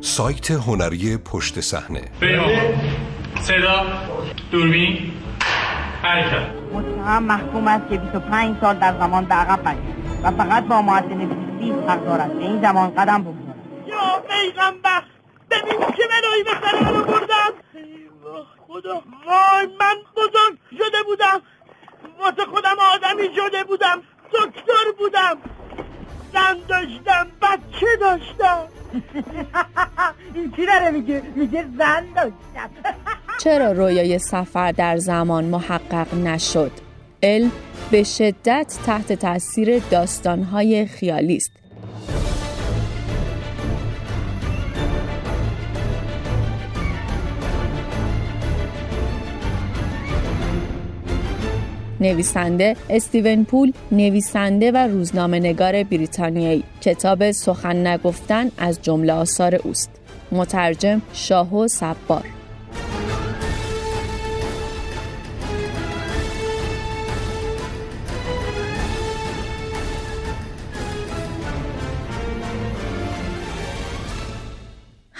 سایت هنری پشت صحنه. صدا دوربین. حرکت متهم محکوم است که 25 سال در زمان به عقب و فقط با معدل 20 حق دارد به این زمان قدم بگذارد. یا پیغمبر ببین چه بلایی به سر میگه میگه زن داشتم چرا رویای سفر در زمان محقق نشد؟ علم به شدت تحت تاثیر داستانهای خیالی است. نویسنده استیون پول نویسنده و روزنامه نگار بریتانیایی کتاب سخن نگفتن از جمله آثار اوست مترجم شاهو سبار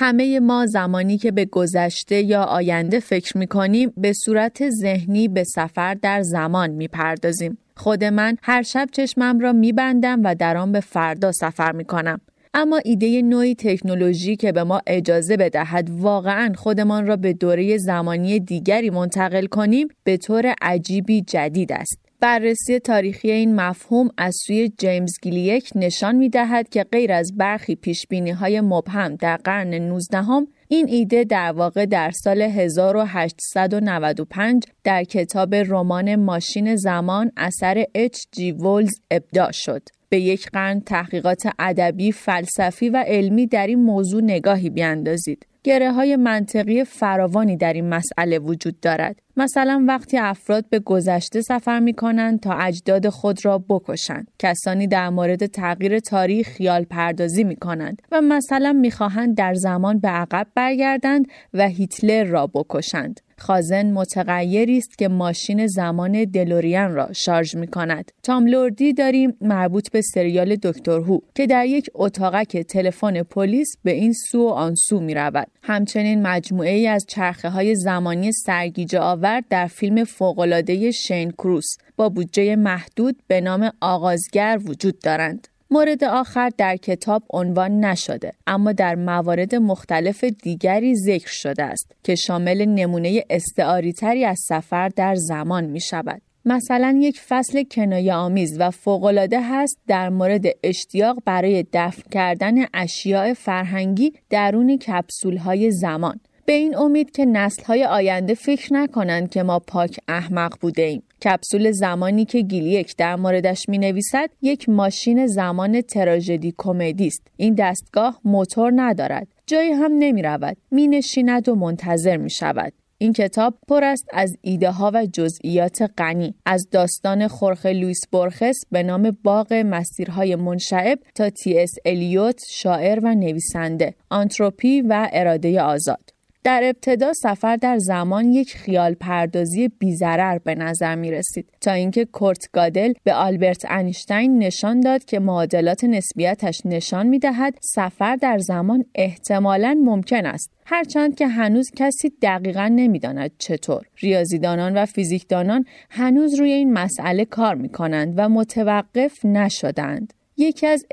همه ما زمانی که به گذشته یا آینده فکر می کنیم به صورت ذهنی به سفر در زمان می پردازیم. خود من هر شب چشمم را می بندم و در آن به فردا سفر می کنم. اما ایده نوعی تکنولوژی که به ما اجازه بدهد واقعا خودمان را به دوره زمانی دیگری منتقل کنیم به طور عجیبی جدید است. بررسی تاریخی این مفهوم از سوی جیمز گیلیک نشان می دهد که غیر از برخی پیش های مبهم در قرن 19 هم، این ایده در واقع در سال 1895 در کتاب رمان ماشین زمان اثر اچ جی وولز ابداع شد. به یک قرن تحقیقات ادبی، فلسفی و علمی در این موضوع نگاهی بیاندازید. گره های منطقی فراوانی در این مسئله وجود دارد. مثلا وقتی افراد به گذشته سفر می کنند تا اجداد خود را بکشند. کسانی در مورد تغییر تاریخ خیال پردازی می کنند و مثلا می در زمان به عقب برگردند و هیتلر را بکشند. خازن متغیری است که ماشین زمان دلوریان را شارژ می کند. تام لوردی داریم مربوط به سریال دکتر هو که در یک اتاقک تلفن پلیس به این سو و آن سو می رود. همچنین مجموعه ای از چرخه های زمانی سرگیجه آور در فیلم فوقالعاده شین کروس با بودجه محدود به نام آغازگر وجود دارند. مورد آخر در کتاب عنوان نشده اما در موارد مختلف دیگری ذکر شده است که شامل نمونه استعاری تری از سفر در زمان می شود. مثلا یک فصل کنایه آمیز و فوقالعاده هست در مورد اشتیاق برای دفن کردن اشیاء فرهنگی درون کپسول های زمان به این امید که نسل آینده فکر نکنند که ما پاک احمق بوده ایم. کپسول زمانی که گیلیک در موردش می نویسد یک ماشین زمان تراژدی کمدی است. این دستگاه موتور ندارد. جایی هم نمی رود. می نشیند و منتظر می شود. این کتاب پر است از ایده ها و جزئیات غنی از داستان خورخه لویس بورخس به نام باغ مسیرهای منشعب تا تی اس الیوت شاعر و نویسنده آنتروپی و اراده آزاد در ابتدا سفر در زمان یک خیال پردازی بیزرر به نظر می رسید تا اینکه کورت گادل به آلبرت انیشتین نشان داد که معادلات نسبیتش نشان می دهد سفر در زمان احتمالا ممکن است هرچند که هنوز کسی دقیقا نمی‌داند چطور. ریاضیدانان و فیزیکدانان هنوز روی این مسئله کار می کنند و متوقف نشدند. یکی از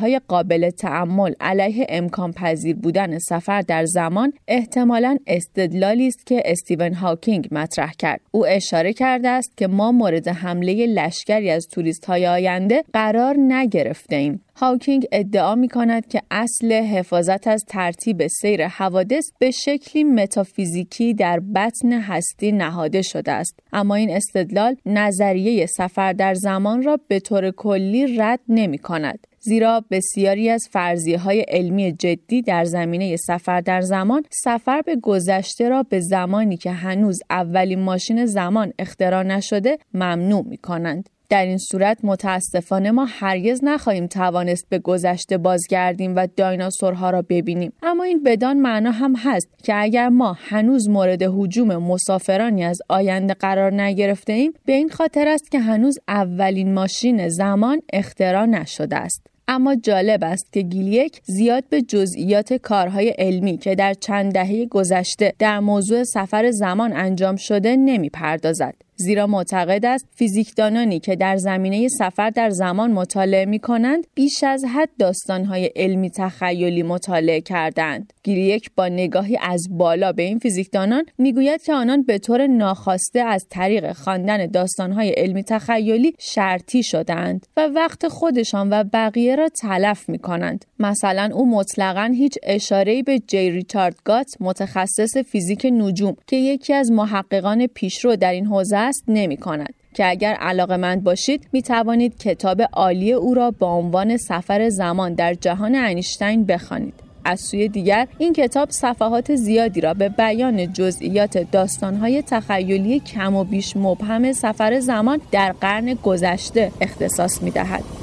های قابل تأمل علیه امکان پذیر بودن سفر در زمان احتمالا استدلالی است که استیون هاکینگ مطرح کرد. او اشاره کرده است که ما مورد حمله لشکری از توریست های آینده قرار نگرفته ایم هاوکینگ ادعا می کند که اصل حفاظت از ترتیب سیر حوادث به شکلی متافیزیکی در بطن هستی نهاده شده است اما این استدلال نظریه سفر در زمان را به طور کلی رد نمی کند زیرا بسیاری از فرضیه های علمی جدی در زمینه سفر در زمان سفر به گذشته را به زمانی که هنوز اولین ماشین زمان اختراع نشده ممنوع می کنند. در این صورت متاسفانه ما هرگز نخواهیم توانست به گذشته بازگردیم و دایناسورها را ببینیم اما این بدان معنا هم هست که اگر ما هنوز مورد حجوم مسافرانی از آینده قرار نگرفته ایم به این خاطر است که هنوز اولین ماشین زمان اختراع نشده است اما جالب است که گیلیک زیاد به جزئیات کارهای علمی که در چند دهه گذشته در موضوع سفر زمان انجام شده نمی پردازد. زیرا معتقد است فیزیکدانانی که در زمینه سفر در زمان مطالعه می کنند بیش از حد داستانهای علمی تخیلی مطالعه کردند. گیریک با نگاهی از بالا به این فیزیکدانان می‌گوید که آنان به طور ناخواسته از طریق خواندن داستانهای علمی تخیلی شرطی شدند و وقت خودشان و بقیه را تلف می کنند. مثلا او مطلقا هیچ اشاره‌ای به جی ریچارد گات متخصص فیزیک نجوم که یکی از محققان پیشرو در این حوزه است نمی کند. که اگر علاقمند باشید می توانید کتاب عالی او را با عنوان سفر زمان در جهان انیشتین بخوانید. از سوی دیگر این کتاب صفحات زیادی را به بیان جزئیات داستانهای تخیلی کم و بیش مبهم سفر زمان در قرن گذشته اختصاص می دهد.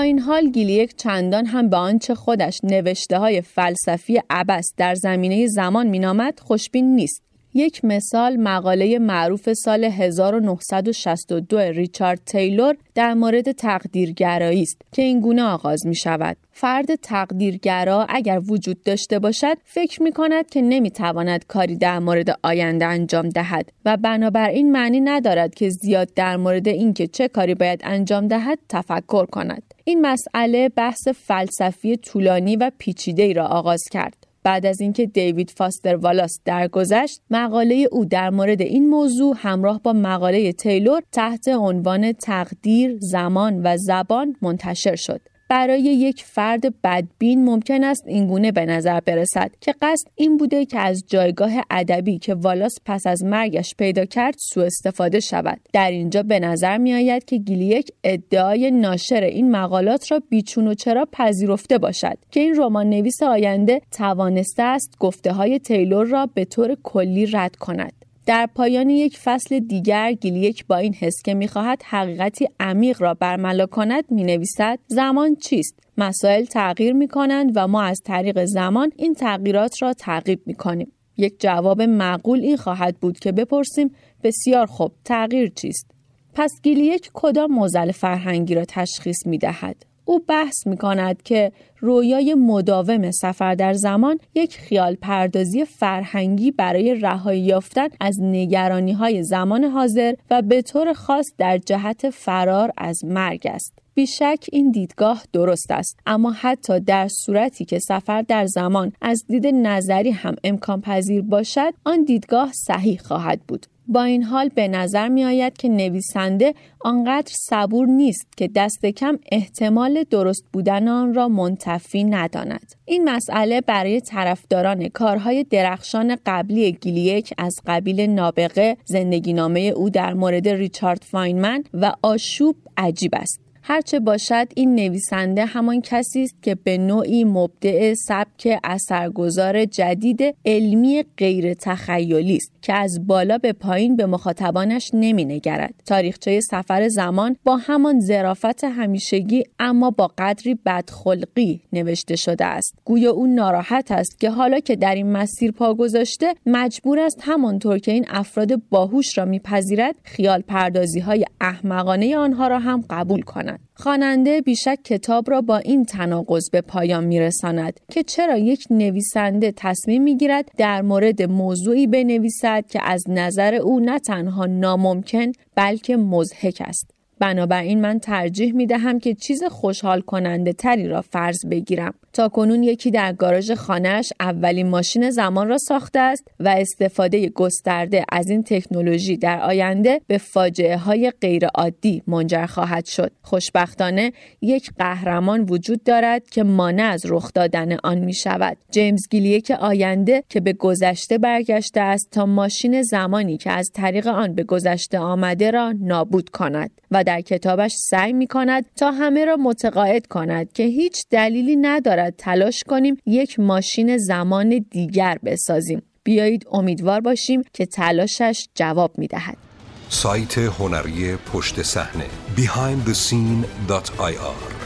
این حال گیلیک چندان هم به آنچه خودش نوشته های فلسفی عبس در زمینه زمان مینامد خوشبین نیست. یک مثال مقاله معروف سال 1962 ریچارد تیلور در مورد تقدیرگرایی است که این گونه آغاز می شود. فرد تقدیرگرا اگر وجود داشته باشد فکر می کند که نمی تواند کاری در مورد آینده انجام دهد و بنابراین معنی ندارد که زیاد در مورد اینکه چه کاری باید انجام دهد تفکر کند. این مسئله بحث فلسفی طولانی و پیچیده ای را آغاز کرد. بعد از اینکه دیوید فاستر والاس درگذشت مقاله او در مورد این موضوع همراه با مقاله تیلور تحت عنوان تقدیر، زمان و زبان منتشر شد. برای یک فرد بدبین ممکن است اینگونه به نظر برسد که قصد این بوده که از جایگاه ادبی که والاس پس از مرگش پیدا کرد سوء استفاده شود. در اینجا به نظر می آید که گیلیک ادعای ناشر این مقالات را بیچون و چرا پذیرفته باشد که این رمان نویس آینده توانسته است گفته های تیلور را به طور کلی رد کند. در پایان یک فصل دیگر گیلیک با این حس که می‌خواهد حقیقتی عمیق را برملا کند می نویسد زمان چیست؟ مسائل تغییر می کنند و ما از طریق زمان این تغییرات را تعقیب می کنیم. یک جواب معقول این خواهد بود که بپرسیم بسیار خوب تغییر چیست؟ پس گیلیک کدام معضل فرهنگی را تشخیص می دهد؟ او بحث می کند که رویای مداوم سفر در زمان یک خیال پردازی فرهنگی برای رهایی یافتن از نگرانی های زمان حاضر و به طور خاص در جهت فرار از مرگ است. بیشک این دیدگاه درست است اما حتی در صورتی که سفر در زمان از دید نظری هم امکان پذیر باشد آن دیدگاه صحیح خواهد بود با این حال به نظر می آید که نویسنده آنقدر صبور نیست که دست کم احتمال درست بودن آن را منتفی نداند. این مسئله برای طرفداران کارهای درخشان قبلی گیلیک از قبیل نابغه زندگی نامه او در مورد ریچارد فاینمن و آشوب عجیب است. هرچه باشد این نویسنده همان کسی است که به نوعی مبدع سبک اثرگذار جدید علمی غیر تخیلی است که از بالا به پایین به مخاطبانش نمی نگرد. تاریخچه سفر زمان با همان ظرافت همیشگی اما با قدری بدخلقی نوشته شده است. گویا او ناراحت است که حالا که در این مسیر پا گذاشته مجبور است همانطور که این افراد باهوش را میپذیرد خیال پردازی های احمقانه آنها را هم قبول کند. خواننده بیشک کتاب را با این تناقض به پایان میرساند که چرا یک نویسنده تصمیم می‌گیرد در مورد موضوعی بنویسد که از نظر او نه تنها ناممکن بلکه مزهک است. بنابراین من ترجیح می دهم که چیز خوشحال کننده تری را فرض بگیرم تا کنون یکی در گاراژ خانهش اولین ماشین زمان را ساخته است و استفاده گسترده از این تکنولوژی در آینده به فاجعه های غیرعادی منجر خواهد شد. خوشبختانه یک قهرمان وجود دارد که مانع از رخ دادن آن می شود. جیمز گیلیک آینده که به گذشته برگشته است تا ماشین زمانی که از طریق آن به گذشته آمده را نابود کند و در کتابش سعی می کند تا همه را متقاعد کند که هیچ دلیلی ندارد تلاش کنیم یک ماشین زمان دیگر بسازیم بیایید امیدوار باشیم که تلاشش جواب می دهد. سایت هنری پشت صحنه behindthescene.ir